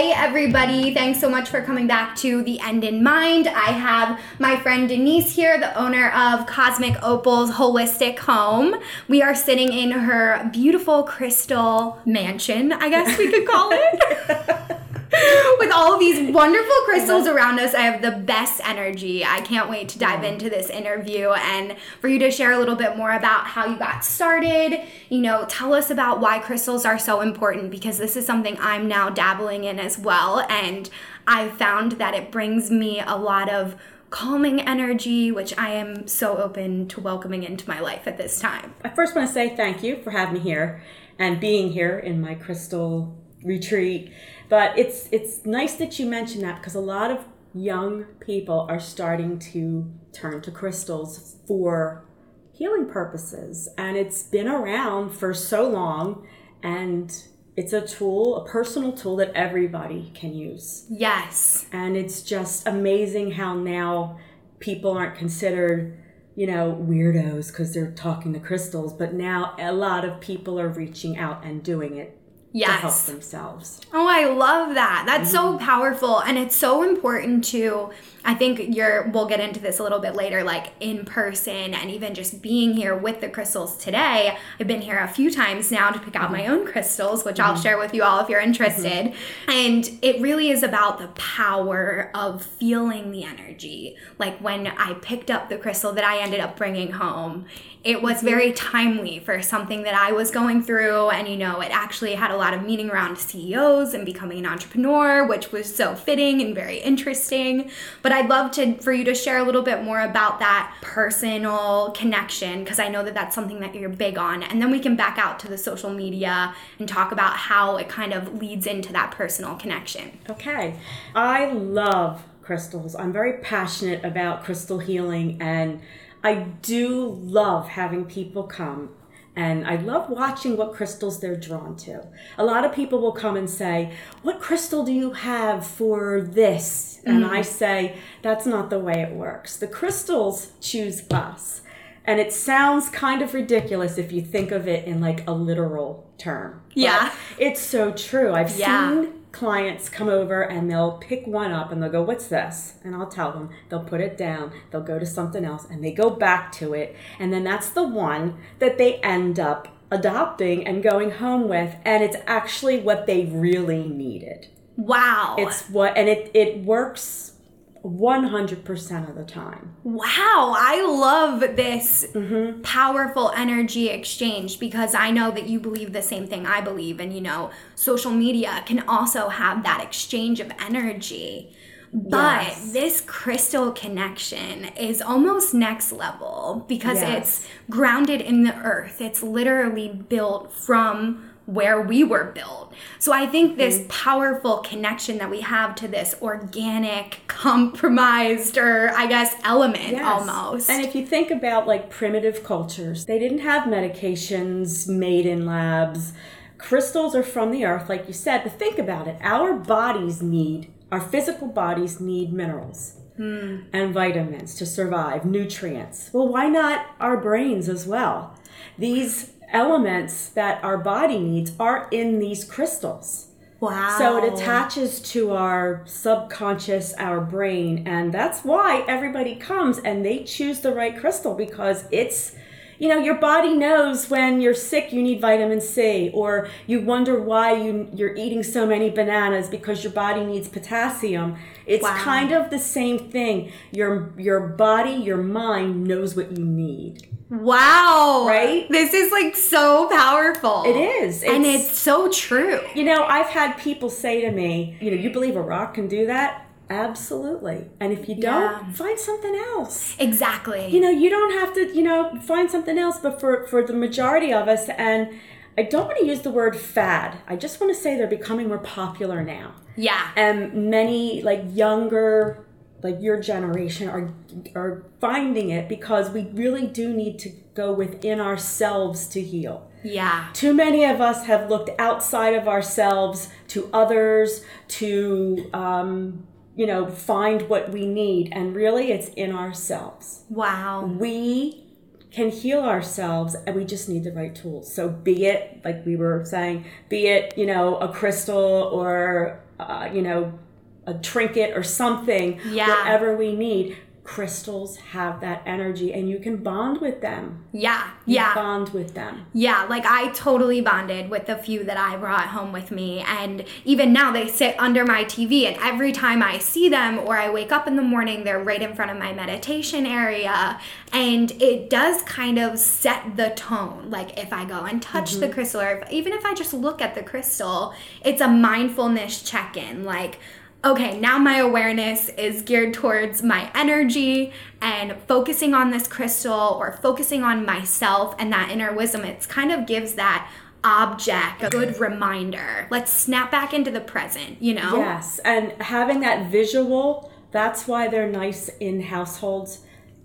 Hey everybody, thanks so much for coming back to The End in Mind. I have my friend Denise here, the owner of Cosmic Opal's Holistic Home. We are sitting in her beautiful crystal mansion, I guess we could call it. With all of these wonderful crystals around us, I have the best energy. I can't wait to dive into this interview and for you to share a little bit more about how you got started. You know, tell us about why crystals are so important because this is something I'm now dabbling in as well. And I've found that it brings me a lot of calming energy, which I am so open to welcoming into my life at this time. I first want to say thank you for having me here and being here in my crystal retreat. But it's it's nice that you mentioned that because a lot of young people are starting to turn to crystals for healing purposes and it's been around for so long and it's a tool, a personal tool that everybody can use. Yes. And it's just amazing how now people aren't considered, you know, weirdos because they're talking to crystals, but now a lot of people are reaching out and doing it yes. to help themselves. Oh, I love that. That's mm-hmm. so powerful and it's so important to I think you're we'll get into this a little bit later like in person and even just being here with the crystals today. I've been here a few times now to pick out mm-hmm. my own crystals, which mm-hmm. I'll share with you all if you're interested. Mm-hmm. And it really is about the power of feeling the energy. Like when I picked up the crystal that I ended up bringing home, it was very timely for something that I was going through. And, you know, it actually had a lot of meaning around CEOs and becoming an entrepreneur, which was so fitting and very interesting. But I'd love to for you to share a little bit more about that personal connection, because I know that that's something that you're big on. And then we can back out to the social media and talk about how it kind of leads into that personal connection. Okay. I love crystals. I'm very passionate about crystal healing and I do love having people come and I love watching what crystals they're drawn to. A lot of people will come and say, What crystal do you have for this? Mm-hmm. And I say, That's not the way it works. The crystals choose us. And it sounds kind of ridiculous if you think of it in like a literal term. Yeah. It's so true. I've yeah. seen clients come over and they'll pick one up and they'll go, What's this? And I'll tell them. They'll put it down, they'll go to something else, and they go back to it. And then that's the one that they end up adopting and going home with. And it's actually what they really needed. Wow. It's what, and it, it works 100% of the time. Wow, I love this mm-hmm. powerful energy exchange because I know that you believe the same thing I believe. And, you know, social media can also have that exchange of energy. But Yes. this crystal connection is almost next level because Yes. it's grounded in the earth. It's literally built from where we were built. So I think this Mm-hmm. powerful connection that we have to this organic, compromised, or I guess element Yes. almost. And if you think about like primitive cultures, they didn't have medications made in labs. Crystals are from the earth, like you said, but think about it. Our bodies need, our physical bodies need minerals and vitamins to survive, nutrients. Well, why not our brains as well? These elements that our body needs are in these crystals. wow. So it attaches to our subconscious, our brain, and that's why everybody comes and they choose the right crystal because it's you know, your body knows when you're sick you need vitamin C or you wonder why you you're eating so many bananas because your body needs potassium. It's Wow. kind of the same thing. Your your body, your mind knows what you need. Wow. Right? This is like so powerful. It is. and It's- it's so true. You know, I've had people say to me, you know, you believe a rock can do that? Absolutely. And if you don't, Yeah. find something else. Exactly. You know, you don't have to, you know, find something else, but for for the majority of us and I don't want to use the word fad. I just want to say they're becoming more popular now. yeah. And many like younger like your generation are are finding it because we really do need to go within ourselves to heal. Yeah. Too many of us have looked outside of ourselves to others to, um, you know, find what we need. And really, it's in ourselves. Wow. We can heal ourselves and we just need the right tools. So, be it, like we were saying, be it, you know, a crystal or, uh, you know, a trinket or something, Yeah. whatever we need. Crystals have that energy and you can bond with them. Yeah. You Yeah. Bond with them. Yeah, like I totally bonded with the few that I brought home with me. And even now they sit under my TV, and every time I see them or I wake up in the morning, they're right in front of my meditation area. And it does kind of set the tone. Like if I go and touch the mm-hmm. crystal, or if, even if I just look at the crystal, it's a mindfulness check in. Like, okay, now my awareness is geared towards my energy and focusing on this crystal or focusing on myself and that inner wisdom. It kind of gives that object a good reminder. Let's snap back into the present, you know? Yes, and having that visual, that's why they're nice in households,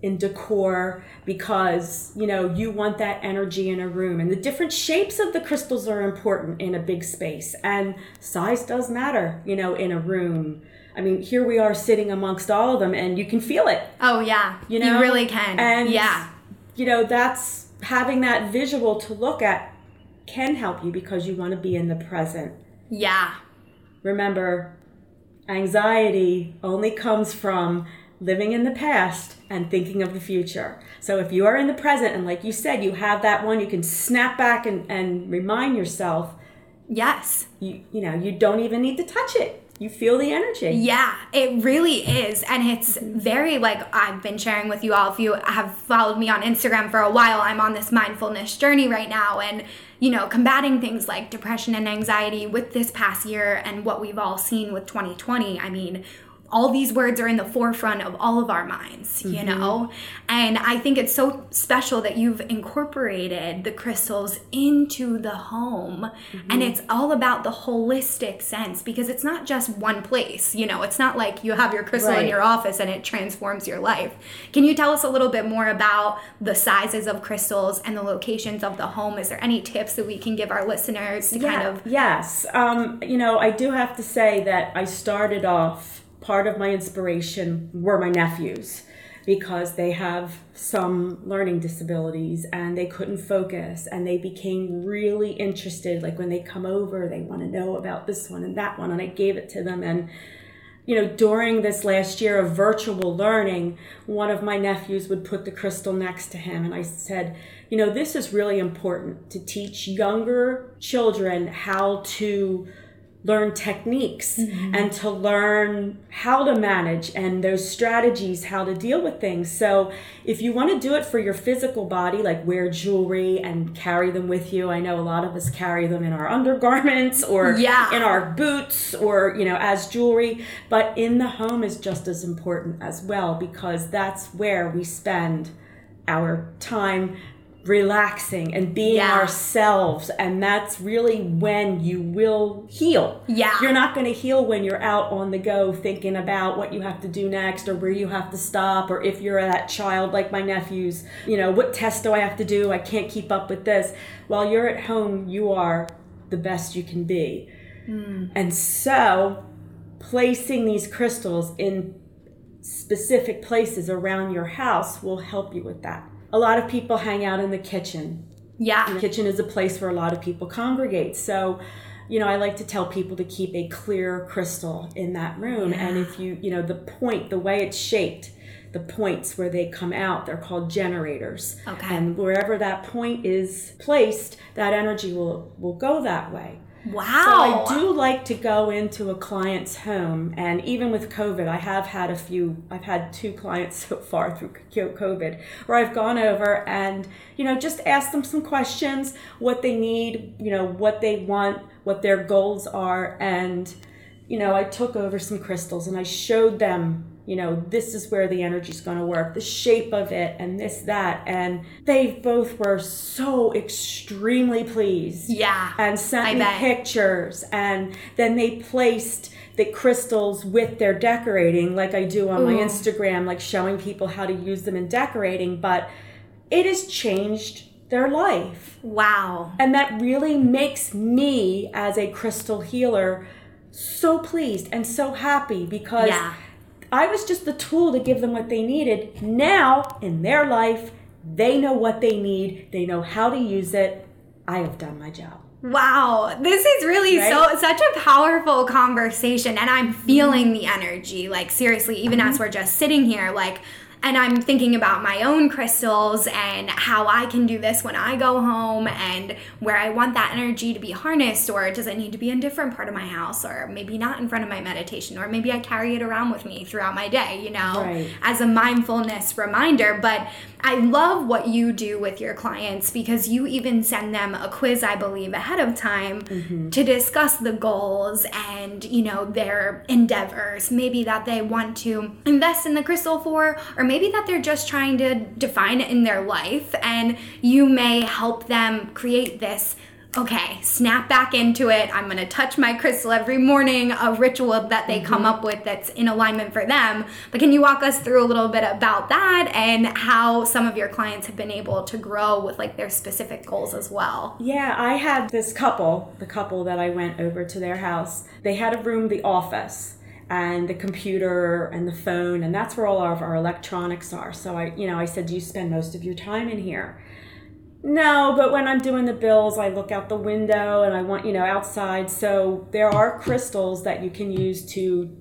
in decor, because, you know, you want that energy in a room. And the different shapes of the crystals are important in a big space, and size does matter, you know, in a room. I mean, here we are sitting amongst all of them, and you can feel it. Oh, yeah. You know? You really can. And, yeah. You know, that's having that visual to look at can help you because you want to be in the present. Yeah. Remember, anxiety only comes from living in the past and thinking of the future. So if you are in the present and like you said, you have that one, you can snap back and, and remind yourself, Yes. you you know, you don't even need to touch it. You feel the energy. Yeah, it really is. And it's very like I've been sharing with you all. If you have followed me on Instagram for a while, I'm on this mindfulness journey right now and, you know, combating things like depression and anxiety with this past year and what we've all seen with 2020. I mean, all these words are in the forefront of all of our minds, you know? And I think it's so special that you've incorporated the crystals into the home. And it's all about the holistic sense because it's not just one place, you know? It's not like you have your crystal in your office and it transforms your life. Can you tell us a little bit more about the sizes of crystals and the locations of the home? Is there any tips that we can give our listeners to kind of yes um, you know i do have to say that i started off part of my inspiration were my nephews because they have some learning disabilities and they couldn't focus and they became really interested like when they come over they want to know about this one and that one and i gave it to them and you know, during this last year of virtual learning, one of my nephews would put the crystal next to him. And I said, you know, this is really important to teach younger children how to learn techniques mm-hmm. and to learn how to manage and those strategies how to deal with things. So if you want to do it for your physical body like wear jewelry and carry them with you. I know a lot of us carry them in our undergarments or Yeah. in our boots or you know as jewelry but in the home is just as important as well because that's where we spend our time relaxing and being Yeah. ourselves. And that's really when you will heal. Yeah. you're not going to heal when you're out on the go thinking about what you have to do next or where you have to stop or if you're that child like my nephews. You know what test do i have to do? I can't keep up with this. While you're at home you are the best you can be. Hmm. And so placing these crystals in specific places around your house will help you with that. A lot of people hang out in the kitchen. Yeah. The kitchen is a place where a lot of people congregate. So, you know, I like to tell people to keep a clear crystal in that room. And if you, you know, the point, the way it's shaped, the points where they come out, they're called generators. Okay. And wherever that point is placed, that energy will will go that way. Wow. So I do like to go into a client's home, and even with COVID, I have had a few. I've had two clients so far through COVID where I've gone over and you know just ask them some questions, what they need, you know what they want, what their goals are, and you know I took over some crystals and I showed them. You know, this is where the energy's going to work, the shape of it, and this, that. And they both were so extremely pleased Yeah. and sent I me bet. pictures and then they placed the crystals with their decorating like I do on my Instagram like showing people how to use them in decorating but it has changed their life Wow. and that really makes me as a crystal healer so pleased and so happy because Yeah. I was just the tool to give them what they needed. Now, in their life, they know what they need, they know how to use it. I have done my job. Wow, this is really Right? so such a powerful conversation and I'm feeling the energy. Like seriously, even Mm-hmm. as we're just sitting here like and I'm thinking about my own crystals and how I can do this when I go home and where I want that energy to be harnessed or does it need to be in a different part of my house or maybe not in front of my meditation or maybe I carry it around with me throughout my day, you know, Right. as a mindfulness reminder. But I love what you do with your clients because you even send them a quiz, I believe, ahead of time mm-hmm. to discuss the goals and, you know, their endeavors. Maybe that they want to invest in the crystal for, or maybe that they're just trying to define it in their life. And you may help them create this okay, snap back into it. I'm going to touch my crystal every morning, a ritual that they come mm-hmm. up with that's in alignment for them. But can you walk us through a little bit about that and how some of your clients have been able to grow with like their specific goals as well? Yeah, I had this couple, the couple that I went over to their house. They had a room, the office, and the computer and the phone, and that's where all of our electronics are. So I, you know, I said, "Do you spend most of your time in here?" No, but when I'm doing the bills, I look out the window and I want, you know, outside. So there are crystals that you can use to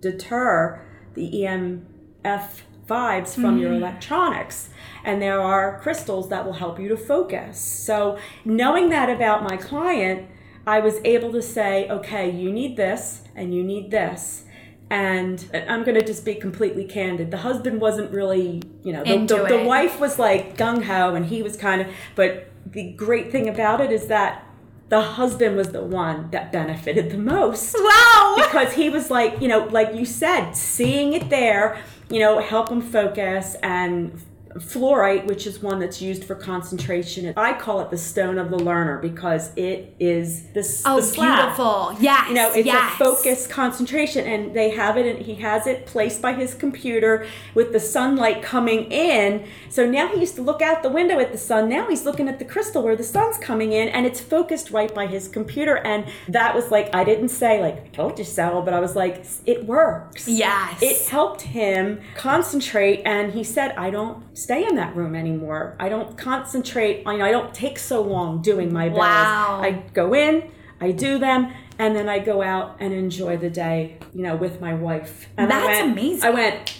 deter the EMF vibes from your mm-hmm. electronics. And there are crystals that will help you to focus. So, knowing that about my client, I was able to say, okay, you need this and you need this. And I'm going to just be completely candid. The husband wasn't really, you know, the, the, the wife was like gung ho and he was kind of, but the great thing about it is that the husband was the one that benefited the most Wow! because he was like, you know, like you said, seeing it there, you know, help him focus and fluorite, which is one that's used for concentration. I call it the stone of the learner because it is this Oh, the beautiful. Yes. You know, it's yes. a focus concentration, and they have it, and he has it placed by his computer with the sunlight coming in. So now he used to look out the window at the sun. Now he's looking at the crystal where the sun's coming in, and it's focused right by his computer. And that was like, I didn't say, like, I told you so, but I was like, it works. Yes. It helped him concentrate, and he said, I don't stay in that room anymore. I don't concentrate, you know, I don't take so long doing my bills. Wow. I go in, I do them, and then I go out and enjoy the day, you know, with my wife. And I That's went, amazing. I went,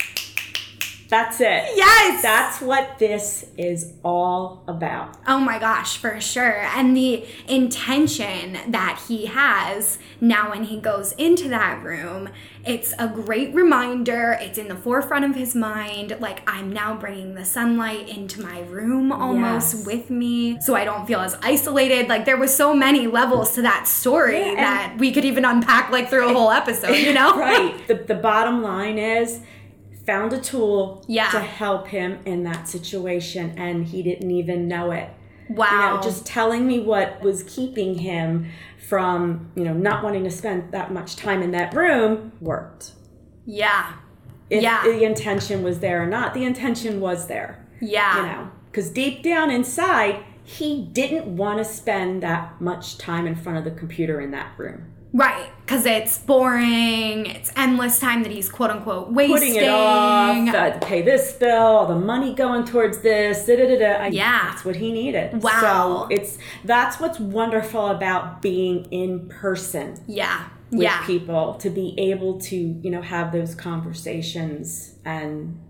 That's it. Yes. That's what this is all about. Oh my gosh, for sure. And the intention that he has now when he goes into that room, it's a great reminder. It's in the forefront of his mind. Like, I'm now bringing the sunlight into my room almost Yes. with me so I don't feel as isolated. Like, there was so many levels to that story Yeah, that we could even unpack like through a whole episode, you know? right. The, the bottom line is found a tool Yeah. to help him in that situation and he didn't even know it. Wow. You know, just telling me what was keeping him from, you know, not wanting to spend that much time in that room worked. yeah. If Yeah. the intention was there or not, the intention was there. Yeah. You know, because deep down inside, he didn't want to spend that much time in front of the computer in that room. Right, because it's boring. It's endless time that he's quote unquote wasting. putting it off, uh, to pay this bill, all the money going towards this, da da da da. I- Yeah. that's what he needed. Wow. So it's that's what's wonderful about being in person yeah, with yeah, people to be able to you know have those conversations and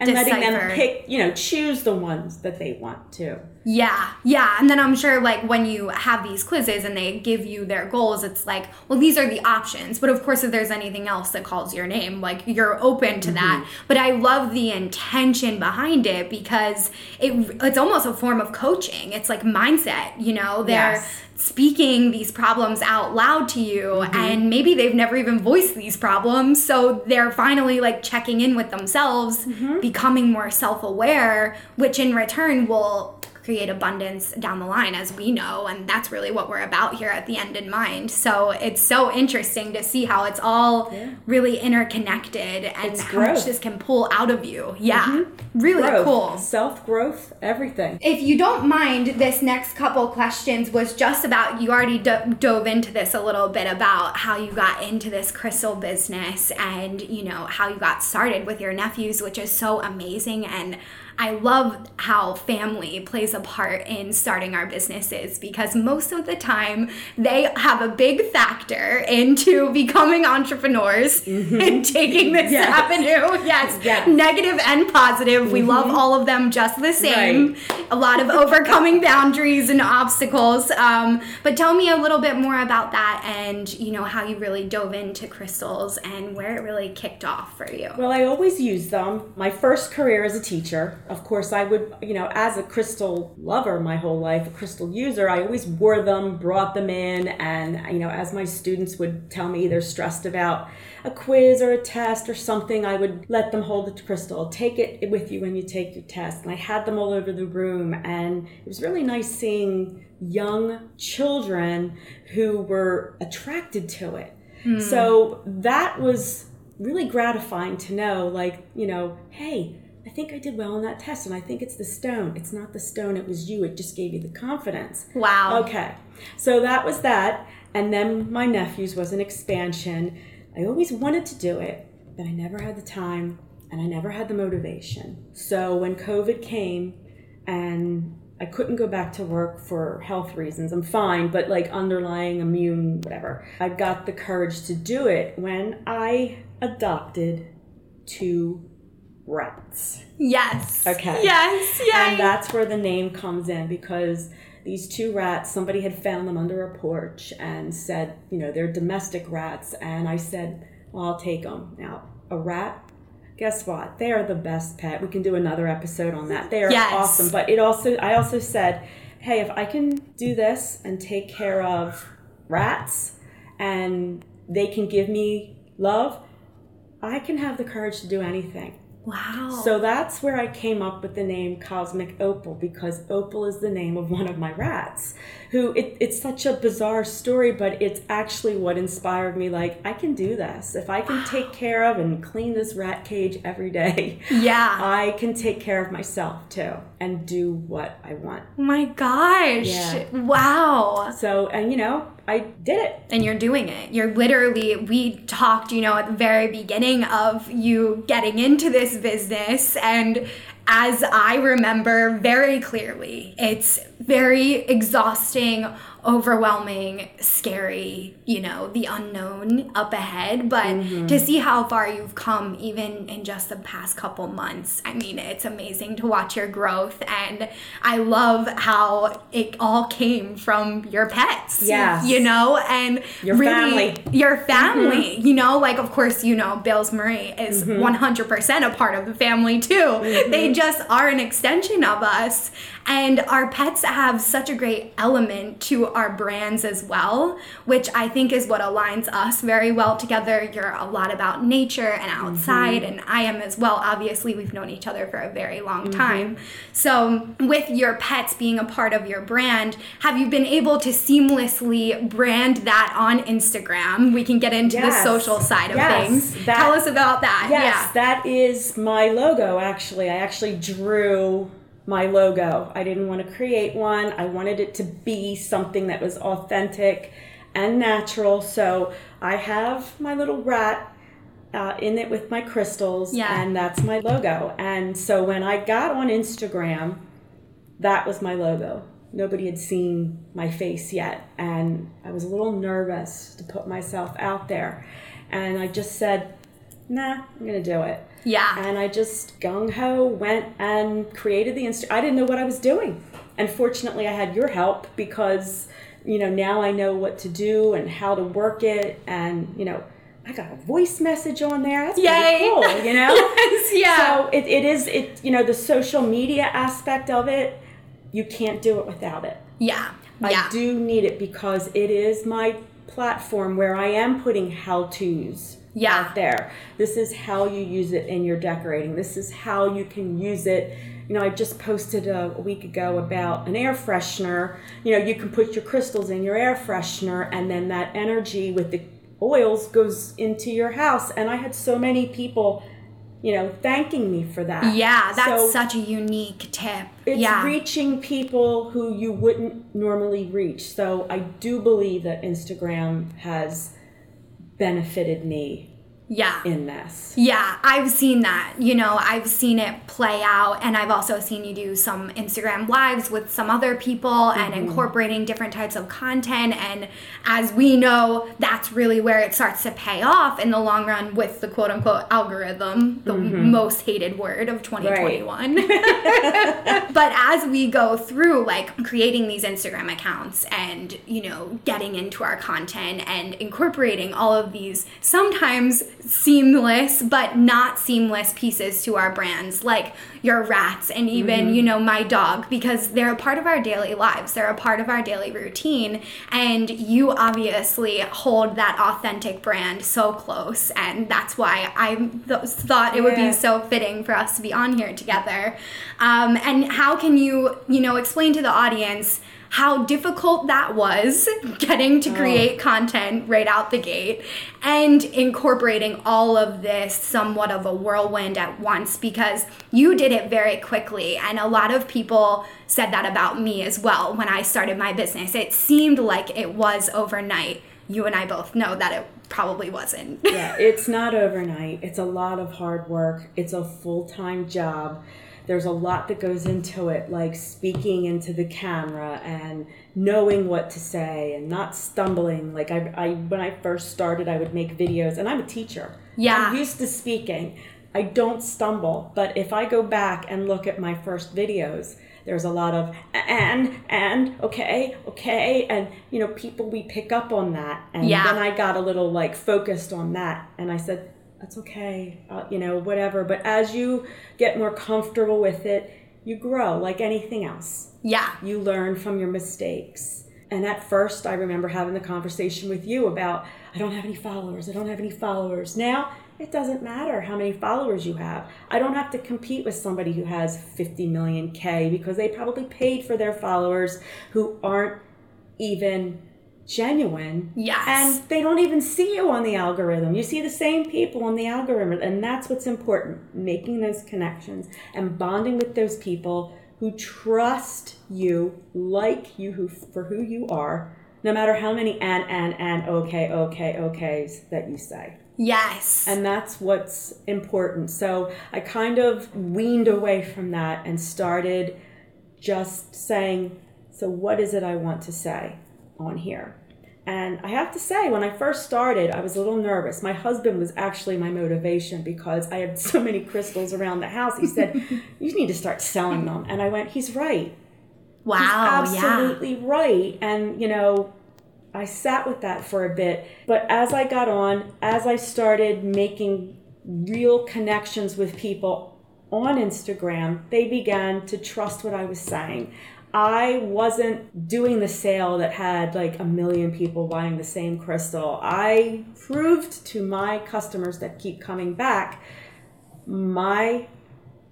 and letting them pick you know choose the ones that they want to. Yeah, yeah. And then I'm sure, like, when you have these quizzes and they give you their goals, it's like, well, these are the options. But of course, if there's anything else that calls your name, like, you're open to that. Mm-hmm. But I love the intention behind it because it it's almost a form of coaching. It's like mindset, you know? They're Yes. speaking these problems out loud to you Mm-hmm. and maybe they've never even voiced these problems so they're finally like checking in with themselves Mm-hmm. becoming more self-aware which in return will create abundance down the line as we know and that's really what we're about here at the end in mind so it's so interesting to see how it's all really interconnected and It's how growth. Mm-hmm. this can pull out of you yeah really Growth, cool self growth, everything. if you don't mind, this next couple questions was just about you already do- dove into this a little bit about how you got into this crystal business and you know how you got started with your nephews, which is so amazing. And I love how family plays a part in starting our businesses because most of the time they have a big factor into becoming entrepreneurs and taking this Yes. avenue. Yes, Yes. negative and positive. We love all of them just the same Right. a lot of overcoming boundaries and obstacles. Um, but tell me a little bit more about that and you know how you really dove into crystals and where it really kicked off for you. Well, I always use them. My first career as a teacher, of course, I would, you know, as a crystal lover my whole life, a crystal user, I always wore them, brought them in, and, you know, as my students would tell me they're stressed about a quiz or a test or something, I would let them hold the crystal. Take it with you when you take your test. And I had them all over the room, and it was really nice seeing young children who were attracted to it. Hmm. So that was really gratifying to know, like, you know, hey, I think I did well on that test, and I think it's the stone. It's not the stone, it was you. It just gave you the confidence. Wow. Okay. So that was that. And then my nephew's was an expansion. I always wanted to do it, but I never had the time and I never had the motivation. So when COVID came and I couldn't go back to work for health reasons. I'm fine, but like underlying immune, whatever. I got the courage to do it when I adopted two rats. Yes. Okay. Yes. Yes. And that's where the name comes in because these two rats, somebody had found them under a porch and said, you know, they're domestic rats. And I said, well, I'll take them. Now, a rat, guess what? They are the best pet. We can do another episode on that. They are Yes. awesome. But it also, I also said, hey, if I can do this and take care of rats and they can give me love, I can have the courage to do anything. Wow. So that's where I came up with the name Cosmic Opal because Opal is the name of one of my rats. Who it, it's such a bizarre story, but it's actually what inspired me. Like I can do this if I can take care of and clean this rat cage every day. yeah. I can take care of myself too and do what I want. my gosh. Yeah. Wow. So and you know I did it. and you're doing it. You're literally, we talked, you know, at the very beginning of you getting into this business and as I remember very clearly, it's very exhausting, overwhelming, scary, you know, the unknown up ahead. But mm-hmm. to see how far you've come, even in just the past couple months, I mean, it's amazing to watch your growth. And I love how it all came from your pets. Yeah. You know, and your really, family. Your family, mm-hmm. you know, like, of course, you know, Bill's Marie is mm-hmm. 100% a part of the family too. Mm-hmm. They just are an extension of us. And our pets have such a great element to our brands as well, which I think is what aligns us very well together. You're a lot about nature and outside, mm-hmm. and I am as well. Obviously, we've known each other for a very long mm-hmm. time. So, with your pets being a part of your brand, have you been able to seamlessly brand that on Instagram? We can get into yes. the social side of yes. things. That, Tell us about that. Yes, yeah. that is my logo actually. I actually drew my logo. I didn't want to create one. I wanted it to be something that was authentic and natural. So I have my little rat uh, in it with my crystals, yeah. and that's my logo. And so when I got on Instagram, that was my logo. Nobody had seen my face yet, and I was a little nervous to put myself out there. And I just said, nah, I'm going to do it. Yeah. And I just gung ho went and created the Insta. I didn't know what I was doing. And fortunately, I had your help because, you know, now I know what to do and how to work it. And, you know, I got a voice message on there. That's Yay. cool, you know? yes, yeah. So it, it is, it, you know, the social media aspect of it, you can't do it without it. Yeah. I yeah. do need it because it is my platform where I am putting how to's yeah. there. This is how you use it in your decorating. This is how you can use it. You know, I just posted a, a, week ago about an air freshener. You know, you can put your crystals in your air freshener, and then that energy with the oils goes into your house. And I had so many people, you know, thanking me for that. Yeah, that's so such a unique tip. It's yeah. reaching people who you wouldn't normally reach. So I do believe that Instagram has benefited me yeah in this yeah i've seen that you know i've seen it play out and i've also seen you do some instagram lives with some other people mm-hmm. and incorporating different types of content and as we know that's really where it starts to pay off in the long run with the quote unquote algorithm the mm-hmm. most hated word of 2021 right. but as we go through like creating these instagram accounts and you know getting into our content and incorporating all of these sometimes seamless but not seamless pieces to our brands like your rats and even mm-hmm. you know my dog because they're a part of our daily lives they're a part of our daily routine and you obviously hold that authentic brand so close and that's why i th- thought it yeah. would be so fitting for us to be on here together um, and how can you you know explain to the audience how difficult that was getting to oh. create oh. content right out the gate and incorporating all of this somewhat of a whirlwind at once because you did it very quickly. And a lot of people said that about me as well when I started my business. It seemed like it was overnight. You and I both know that it probably wasn't. yeah, it's not overnight. It's a lot of hard work, it's a full time job there's a lot that goes into it, like speaking into the camera and knowing what to say and not stumbling. Like I, I when I first started, I would make videos, and I'm a teacher. Yeah, I'm used to speaking. I don't stumble, but if I go back and look at my first videos, there's a lot of and and okay okay and you know people we pick up on that and yeah. then i got a little like focused on that and i said that's okay, uh, you know, whatever. But as you get more comfortable with it, you grow like anything else. Yeah. You learn from your mistakes. And at first, I remember having the conversation with you about, I don't have any followers, I don't have any followers. Now, it doesn't matter how many followers you have. I don't have to compete with somebody who has 50 million K because they probably paid for their followers who aren't even genuine. Yes. And they don't even see you on the algorithm. You see the same people on the algorithm. And that's what's important making those connections and bonding with those people who trust you, like you who, for who you are, no matter how many and, and, and, okay, okay, okays that you say. Yes. And that's what's important. So I kind of weaned away from that and started just saying, so what is it I want to say on here? And I have to say, when I first started, I was a little nervous. My husband was actually my motivation because I had so many crystals around the house. He said, You need to start selling them. And I went, He's right. Wow. He's absolutely yeah. right. And, you know, I sat with that for a bit. But as I got on, as I started making real connections with people on Instagram, they began to trust what I was saying. I wasn't doing the sale that had like a million people buying the same crystal. I proved to my customers that keep coming back my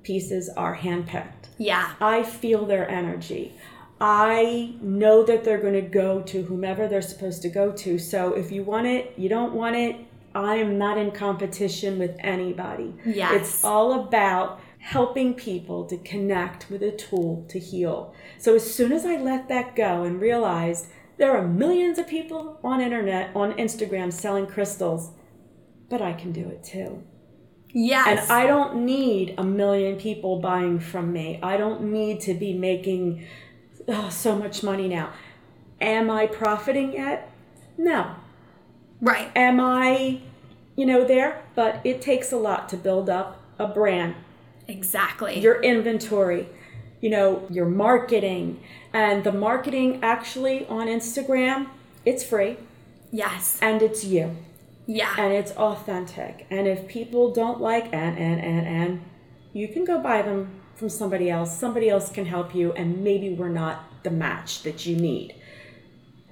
pieces are handpicked. Yeah. I feel their energy. I know that they're going to go to whomever they're supposed to go to. So if you want it, you don't want it, I am not in competition with anybody. Yes. It's all about helping people to connect with a tool to heal. So as soon as I let that go and realized there are millions of people on internet, on Instagram selling crystals, but I can do it too. Yes. And I don't need a million people buying from me. I don't need to be making oh, so much money now. Am I profiting yet? No. right. Am I, you know, there? But it takes a lot to build up a brand, Exactly. your inventory, you know, your marketing. And the marketing actually on Instagram, it's free yes. and it's you. Yeah. and it's authentic. And if people don't like and and and and, you can go buy them from somebody else. Somebody else can help you, and maybe we're not the match that you need.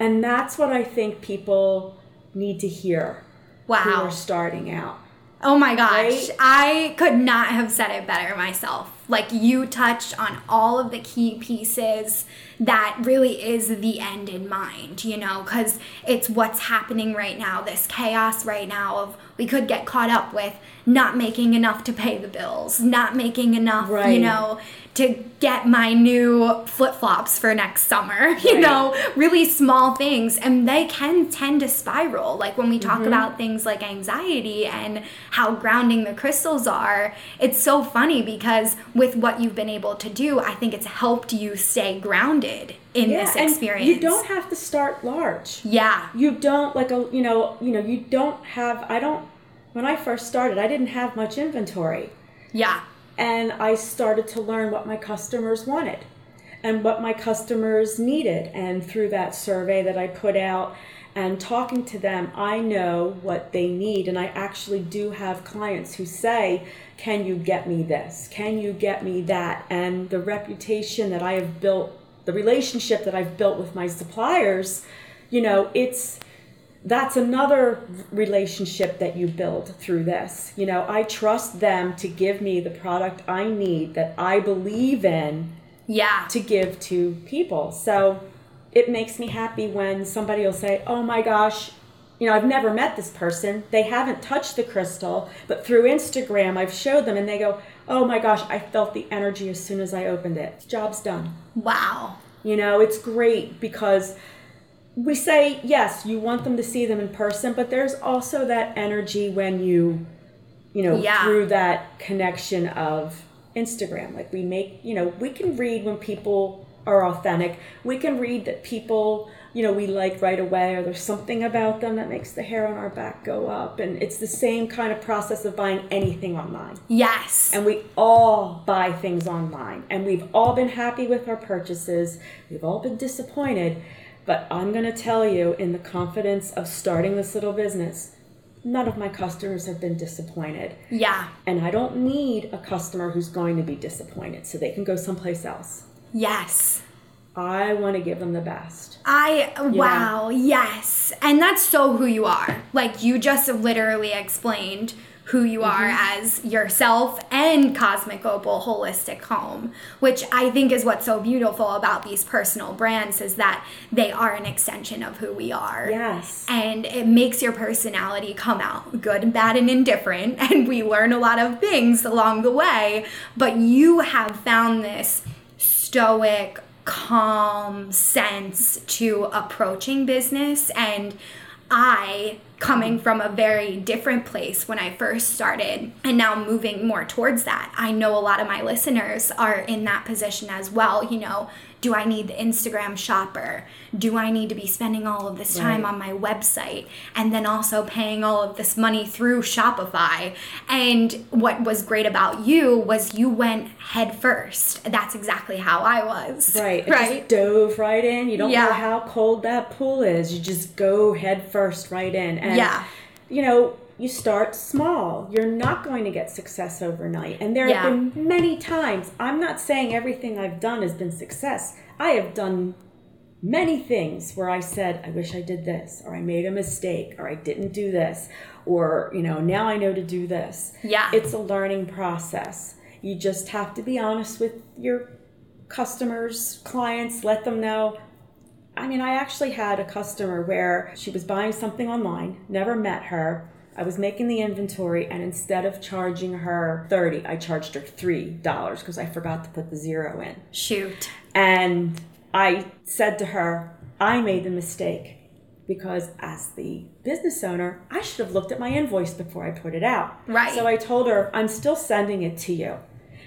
And that's what I think people need to hear Wow. Who are starting out. Oh my gosh. Right? I could not have said it better myself. Like you touched on all of the key pieces that really is the end in mind, you know, because it's what's happening right now, this chaos right now of we could get caught up with not making enough to pay the bills, not making enough, you know, to get my new flip flops for next summer, you Right. know, really small things. And they can tend to spiral. Like when we Mm-hmm. talk about things like anxiety and how grounding the crystals are, it's so funny because with what you've been able to do, I think it's helped you stay grounded in this and experience. you don't have to start large. Yeah. You don't like a you know you know you don't have. I don't. When I first started, I didn't have much inventory. Yeah. and I started to learn what my customers wanted and what my customers needed. And through that survey that I put out and talking to them, I know what they need. And I actually do have clients who say, Can you get me this? Can you get me that? And the reputation that I have built, the relationship that I've built with my suppliers, you know, it's that's another relationship that you build through this. You know, I trust them to give me the product I need that I believe in Yeah. to give to people. So it makes me happy when somebody will say, Oh my gosh, you know, I've never met this person. They haven't touched the crystal, but through Instagram, I've showed them and they go, Oh my gosh, I felt the energy as soon as I opened it. Job's done. Wow. You know, it's great because we say, yes, you want them to see them in person, but there's also that energy when you, you know, Yeah. through that connection of Instagram. Like we make, you know, we can read when people are authentic. We can read that people, you know, we like right away, or there's something about them that makes the hair on our back go up. And it's the same kind of process of buying anything online. Yes. And we all buy things online. And we've all been happy with our purchases. We've all been disappointed. But I'm going to tell you, in the confidence of starting this little business, none of my customers have been disappointed. yeah. And I don't need a customer who's going to be disappointed so they can go someplace else. Yes. I want to give them the best. I wow, yes. And that's so who you are. Like you just literally explained who you are mm-hmm. as yourself and Cosmic Opal Holistic Home, which I think is what's so beautiful about these personal brands is that they are an extension of who we are. Yes. And it makes your personality come out good, and bad, and indifferent. And we learn a lot of things along the way. But you have found this stoic, calm sense to approaching business. And I coming from a very different place when I first started and now moving more towards that. I know a lot of my listeners are in that position as well, you know, do I need the Instagram shopper? Do I need to be spending all of this time right. on my website and then also paying all of this money through Shopify? And what was great about you was you went head first. That's exactly how I was. Right. It right. dove right in. You don't yeah. know how cold that pool is. You just go head first right in. And yeah. you know, you start small. You're not going to get success overnight. And there yeah. have been many times, I'm not saying everything I've done has been success. I have done many things where I said, I wish I did this, or I made a mistake, or I didn't do this, or, you know, now I know to do this. Yeah. It's a learning process. You just have to be honest with your customers, clients, let them know. I mean, I actually had a customer where she was buying something online, never met her I was making the inventory, and instead of charging her 30 I charged her $3 because I forgot to put the zero in. Shoot. And I said to her, I made the mistake because as the business owner, I should have looked at my invoice before I put it out. Right. So I told her, I'm still sending it to you.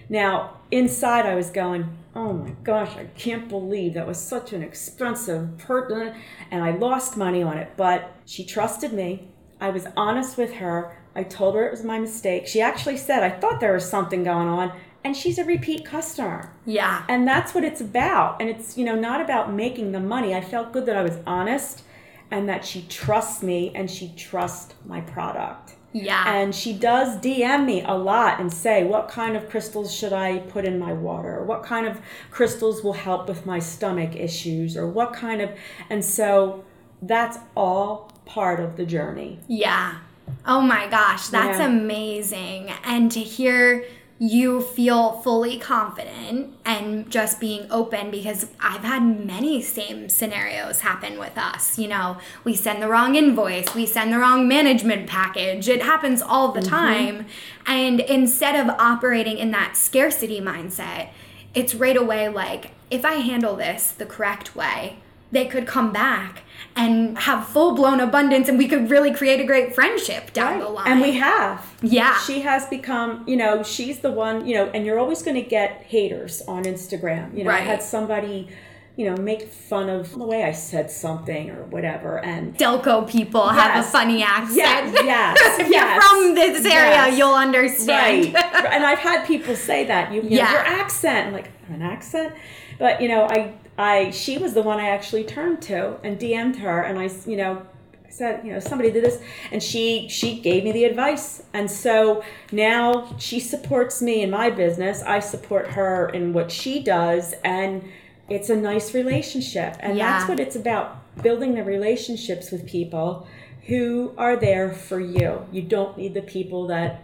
Now, inside I was going, oh my gosh, I can't believe that was such an expensive person and I lost money on it. But she trusted me. I was honest with her. I told her it was my mistake. She actually said, I thought there was something going on. And she's a repeat customer. Yeah. And that's what it's about. And it's, you know, not about making the money. I felt good that I was honest and that she trusts me and she trusts my product. Yeah. And she does DM me a lot and say, what kind of crystals should I put in my water? What kind of crystals will help with my stomach issues? Or what kind of. And so that's all part of the journey. Yeah. Oh my gosh, that's yeah. amazing. And to hear you feel fully confident and just being open because I've had many same scenarios happen with us. You know, we send the wrong invoice, we send the wrong management package. It happens all the mm-hmm. time. And instead of operating in that scarcity mindset, it's right away like, if I handle this the correct way, they could come back and have full blown abundance and we could really create a great friendship down right. the line. And we have. Yeah. She has become, you know, she's the one, you know, and you're always going to get haters on Instagram. You know, right. I had somebody you know, make fun of the way I said something or whatever. And Delco people yes. have a funny accent. Yes, yes. if yes, you're from this area, yes. you'll understand. Right. and I've had people say that. You, you yeah. Know, your accent. I'm like, an accent? But, you know, I I she was the one I actually turned to and DM'd her, and I you know said you know somebody did this, and she she gave me the advice, and so now she supports me in my business. I support her in what she does, and it's a nice relationship, and yeah. that's what it's about building the relationships with people who are there for you. You don't need the people that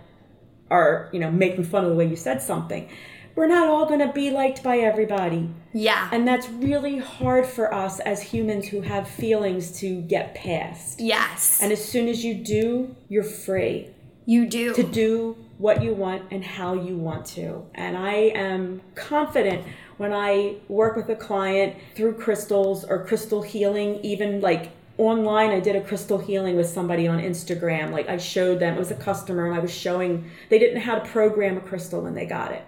are you know making fun of the way you said something we're not all going to be liked by everybody. Yeah. And that's really hard for us as humans who have feelings to get past. Yes. And as soon as you do, you're free. You do. To do what you want and how you want to. And I am confident when I work with a client through crystals or crystal healing, even like online i did a crystal healing with somebody on instagram like i showed them it was a customer and i was showing they didn't know how to program a crystal when they got it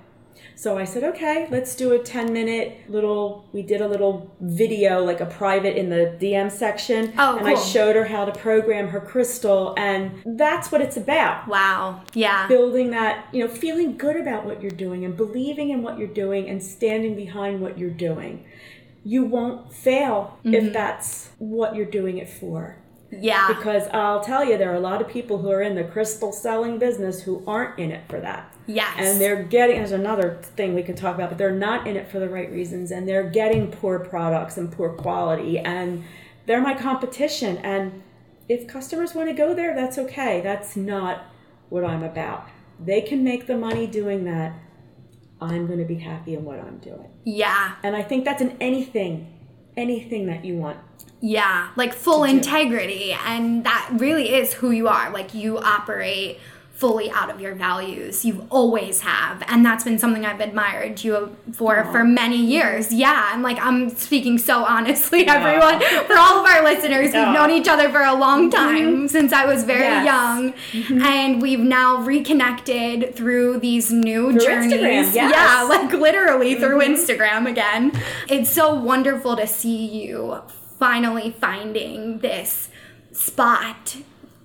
so I said, okay, let's do a 10 minute little, we did a little video, like a private in the DM section. Oh, and cool. I showed her how to program her crystal. And that's what it's about. Wow. Yeah. Building that, you know, feeling good about what you're doing and believing in what you're doing and standing behind what you're doing. You won't fail mm-hmm. if that's what you're doing it for. Yeah. Because I'll tell you, there are a lot of people who are in the crystal selling business who aren't in it for that. Yes. And they're getting, there's another thing we could talk about, but they're not in it for the right reasons and they're getting poor products and poor quality and they're my competition. And if customers want to go there, that's okay. That's not what I'm about. They can make the money doing that. I'm going to be happy in what I'm doing. Yeah. And I think that's in anything, anything that you want. Yeah, like full integrity. And that really is who you are. Like you operate fully out of your values. You always have. And that's been something I've admired you for for many years. Yeah. And like I'm speaking so honestly, everyone. For all of our listeners, we've known each other for a long Mm-hmm. time since I was very Yes. young. And we've now reconnected through these new Through journeys. Yes. Yeah, like literally through Mm-hmm. Instagram again. It's so wonderful to see you finally finding this spot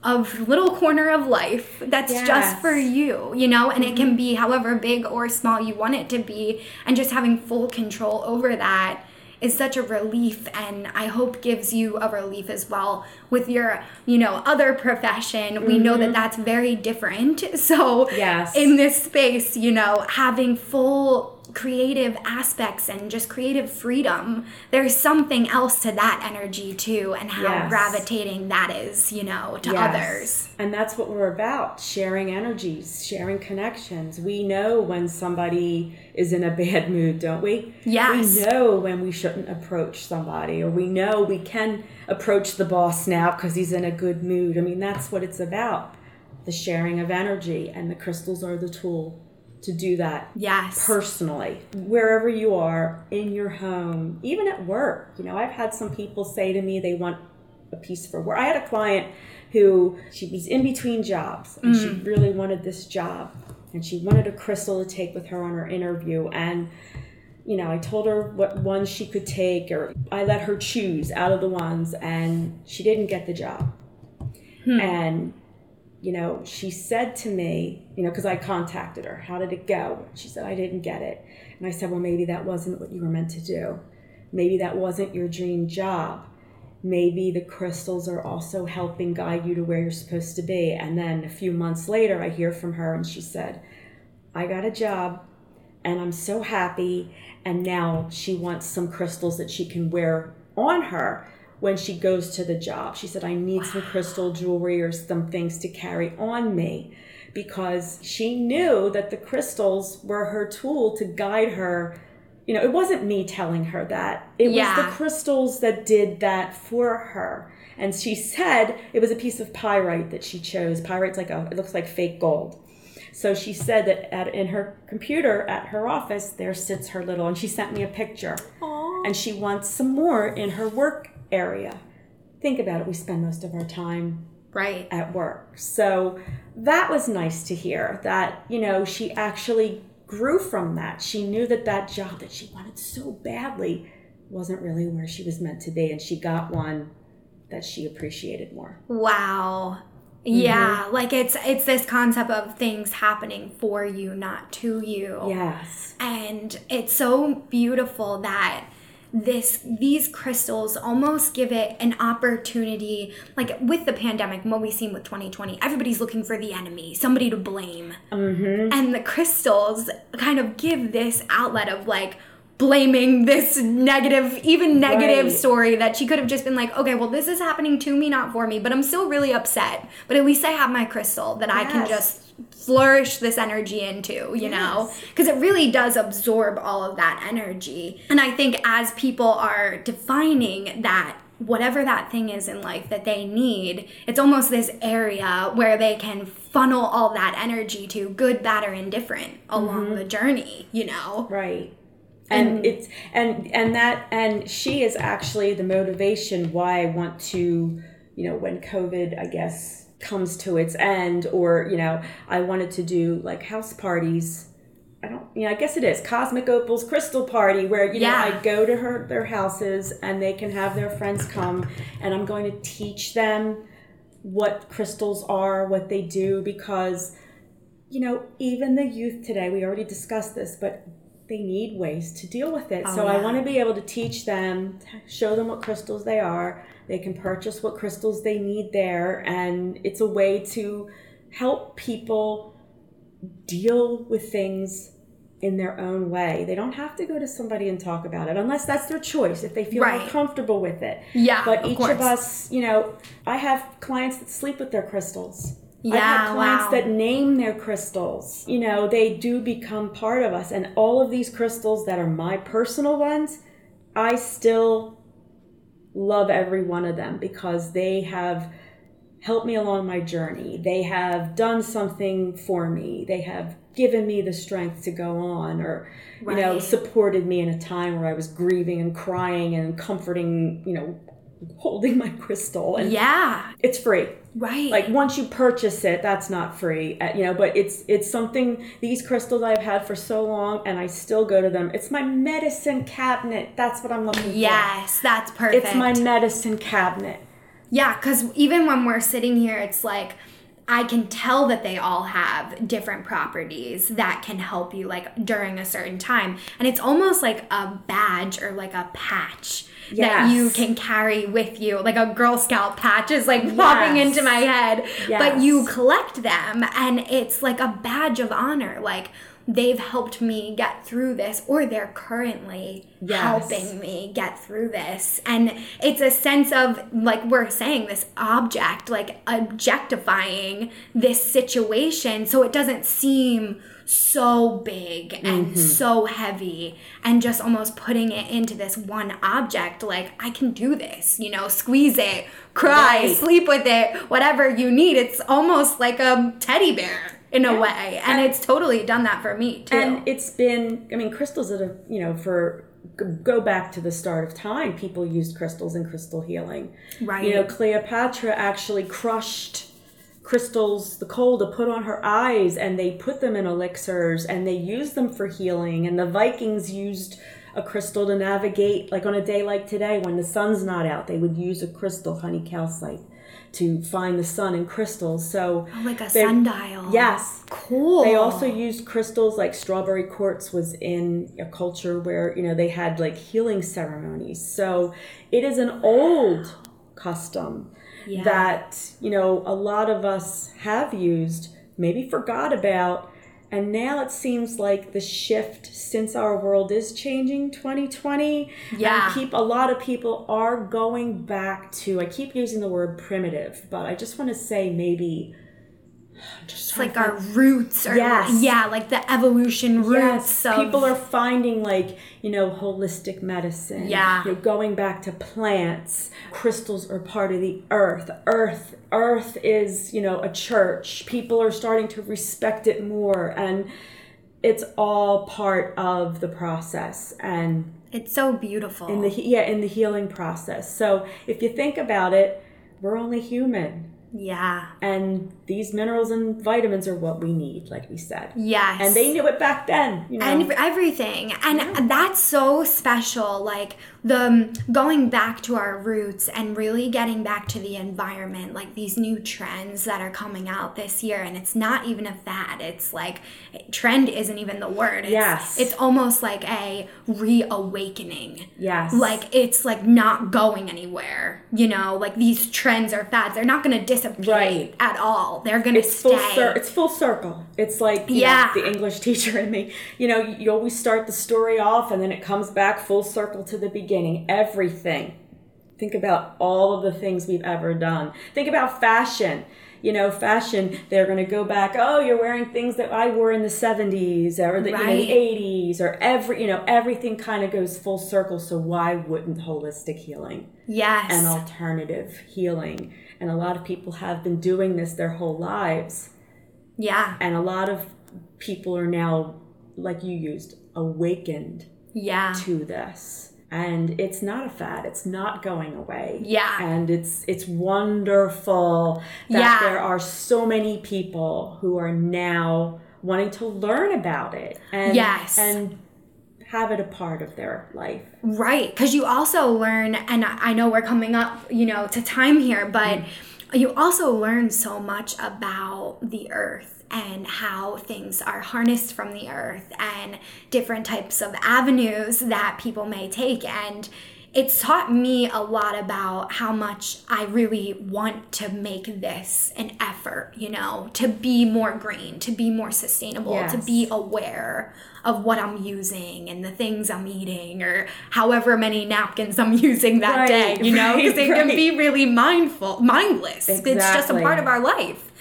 of little corner of life that's just for you, you know, and it can mm-hmm. be however big or small you want it to be and just having full control over that is such a relief and I hope gives you a relief as well with your, you know, other profession. We know that mm-hmm. that's very different. So Yes. in this space, you know, having full creative aspects and just creative freedom, there's something else to that energy too, and how Yes. gravitating that is, you know, to Yes. others. And that's what we're about sharing energies, sharing connections. We know when somebody is in a bad mood, don't we? Yes. We know when we shouldn't approach somebody, or we know we can approach the boss now because he's in a good mood. I mean, that's what it's about the sharing of energy, and the crystals are the tool to do that Yes. personally wherever you are in your home even at work. You know i've had some people say to me they want a piece for work. I had a client who she was in between jobs and she mm. really wanted this job and she wanted a crystal to take with her on her interview and you know i told her what ones she could take or i let her choose out of the ones and she didn't get the job. Hmm. And you know, she said to me, you know, because I contacted her, how did it go? She said, I didn't get it. And I said, well, maybe that wasn't what you were meant to do. Maybe that wasn't your dream job. Maybe the crystals are also helping guide you to where you're supposed to be. And then a few months later, I hear from her and she said, I got a job and I'm so happy. And now she wants some crystals that she can wear on her when she goes to the job. She said, I need some crystal jewelry or some things to carry on me because she knew that the crystals were her tool to guide her. You know, it wasn't me telling her that, it Yeah. was the crystals that did that for her. And she said it was a piece of pyrite that she chose. Pyrite's like a, it looks like fake gold. So she said that at, in her computer at her office, there sits her little, and she sent me a picture. And she wants some more in her work area. Think about it, we spend most of our time Right. at work. So that was nice to hear that, you know, she actually grew from that. She knew that that job that she wanted so badly wasn't really where she was meant to be, and she got one that she appreciated more. Wow. Mm-hmm. Yeah, like it's it's this concept of things happening for you, not to you. Yes. and it's so beautiful that this these crystals almost give it an opportunity like with the pandemic what we've seen with 2020 everybody's looking for the enemy somebody to blame. Mm-hmm. And the crystals kind of give this outlet of like blaming this negative even negative Right. story that she could have just been like okay well this is happening to me not for me but i'm still really upset but at least i have my crystal that i can just flourish this energy into, you know? Because it really does absorb all of that energy. And I think as people are defining that, whatever that thing is in life that they need, it's almost this area where they can funnel all that energy to good, bad, or indifferent along mm-hmm. the journey, you know? Right. And mm. it's and and that and she is actually the motivation why I want to, you know, when COVID, I guess, comes to its end, or you know, I wanted to do like house parties. I don't, you know, I guess it is Cosmic Opal's crystal party where you Yeah. know I go to her their houses and they can have their friends come, and I'm going to teach them what crystals are, what they do, because you know, even the youth today, we already discussed this, but they need ways to deal with it. Oh, so I want to be able to teach them, show them what crystals they are. They can purchase what crystals they need there. And it's a way to help people deal with things in their own way. They don't have to go to somebody and talk about it unless that's their choice, if they feel more Right. comfortable with it. Yeah, But each of us, you know, I have clients that sleep with their crystals. I Yeah, have clients wow. that name their crystals. You know, they do become part of us. And all of these crystals that are my personal ones, I still love every one of them because they have helped me along my journey. They have done something for me. They have given me the strength to go on or you know supported me in a time where I was grieving and crying and comforting, you know, holding my crystal and Yeah. it's free. Right. Like once you purchase it, that's not free, uh, you know. But it's it's something. These crystals I've had for so long, and I still go to them. It's my medicine cabinet. That's what I'm looking for. yes, that's perfect. it's my medicine cabinet. Yeah, because even when we're sitting here, it's like I can tell that they all have different properties that can help you like during a certain time. And it's almost like a badge or like a patch that you can carry with you. Like a Girl Scout patch is like popping into my head. But you collect them and it's like a badge of honor. Like they've helped me get through this or they're currently Yes. helping me get through this and it's a sense of like we're saying this object like objectifying this situation so it doesn't seem so big and mm-hmm. so heavy and just almost putting it into this one object like i can do this you know squeeze it cry Right. sleep with it whatever you need it's almost like a teddy bear in a way and it's totally done that for me too And it's been, I mean, crystals that have, you know, for go back to the start of time, people used crystals in crystal healing. Right. You know, Cleopatra actually crushed crystals, the coal to put on her eyes, and they put them in elixirs and they used them for healing. And the Vikings used a crystal to navigate, like on a day like today when the sun's not out, they would use a crystal, honey calcite, to find the sun in crystals. So, oh, like a sundial Yes, cool they also used crystals like strawberry quartz was in a culture where, you know, they had like healing ceremonies. So it is an old custom Yeah. that, you know, a lot of us have used, maybe forgot about. And now it seems like the shift since our world is changing 2020. Yeah. And peop, a lot of people are going back to, I keep using the word primitive, but I just want to say maybe. Just It's like our roots or Yes. yeah like the evolution roots Yes, of people are finding like you know holistic medicine. Yeah. you're going back to plants. Crystals are part of the earth. Earth, earth is you know a church. People are starting to respect it more, and it's all part of the process. And it's so beautiful in the yeah in the healing process. So if you think about it, we're only human. yeah And these minerals and vitamins are what we need, like we said. yes And they knew it back then. You know? and everything and that's so special like the um, going back to our roots and really getting back to the environment like these new trends that are coming out this year and it's not even a fad it's like trend isn't even the word it's, Yes. it's almost like a reawakening Yes. like it's like not going anywhere you know like these trends or fads they're not going to disappear Right. at all they're going to it's stay full cir- it's full circle. It's like you Yeah. know, the English teacher in me. You know, you always start the story off and then it comes back full circle to the beginning. Everything. Think about all of the things we've ever done. Think about fashion. You know, fashion, they're going to go back, oh, you're wearing things that I wore in the 70s or the, you know, the 80s or every, you know, everything kind of goes full circle. So why wouldn't holistic healing? yes and alternative healing. And a lot of people have been doing this their whole lives. yeah And a lot of people are now, like you used, awakened yeah to this. And it's not a fad. It's not going away. Yeah. And it's it's wonderful that Yeah. there are so many people who are now wanting to learn about it and Yes. and have it a part of their life. Right, because you also learn, and I I know we're coming up, you know, to time here, but mm. you also learn so much about the earth and how things are harnessed from the earth and different types of avenues that people may take and it's taught me a lot about how much I really want to make this an effort, you know, to be more green, to be more sustainable, to be aware of what I'm using and the things I'm eating or however many napkins I'm using that Right, day, you know, because right, they can be really mindful, mindless. It's just a part of our life.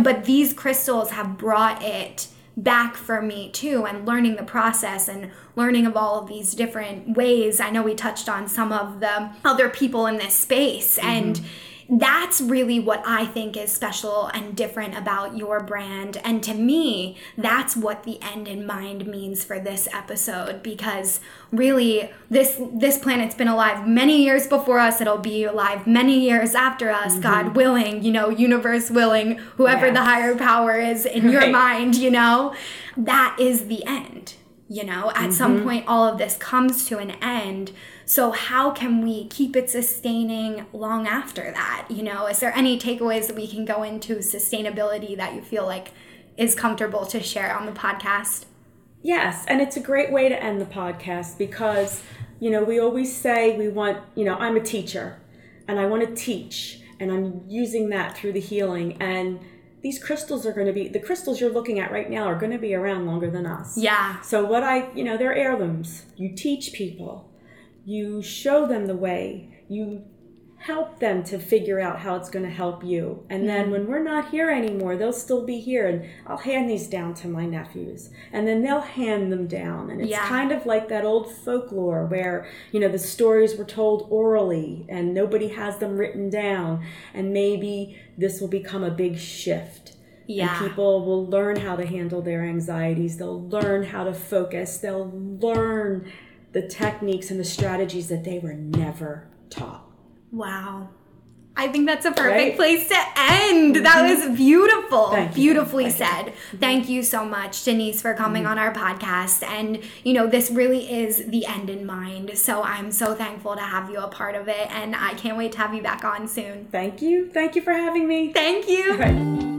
But these crystals have brought it back for me too and learning the process and learning of all of these different ways. I know we touched on some of the other people in this space and mm-hmm. That's really what I think is special and different about your brand. And to me, that's what the end in mind means for this episode because really this this planet's been alive many years before us. It'll be alive many years after us, mm-hmm. God willing, you know, universe willing, whoever yes. the higher power is in right. your mind, you know. That is the end. You know, at mm-hmm. some point all of this comes to an end so, how can we keep it sustaining long after that? You know, is there any takeaways that we can go into sustainability that you feel like is comfortable to share on the podcast? Yes, and it's a great way to end the podcast because, you know, we always say we want, you know, I'm a teacher and I want to teach and I'm using that through the healing and these crystals are going to be the crystals you're looking at right now are going to be around longer than us. Yeah. So what I, you know, they're heirlooms. You teach people you show them the way, you help them to figure out how it's going to help you. And then mm-hmm. when we're not here anymore, they'll still be here and I'll hand these down to my nephews and then they'll hand them down. And it's yeah. kind of like that old folklore where, you know, the stories were told orally and nobody has them written down. And maybe this will become a big shift. Yeah. And people will learn how to handle their anxieties. They'll learn how to focus. They'll learn the techniques and the strategies that they were never taught. Wow. I think that's a perfect right? place to end. Mm-hmm. That was beautiful. Beautifully Thank said. You. Mm-hmm. Thank you so much, Denise, for coming mm-hmm. on our podcast. And, you know, this really is the end in mind. So I'm so thankful to have you a part of it. And I can't wait to have you back on soon. Thank you. Thank you for having me. Thank you.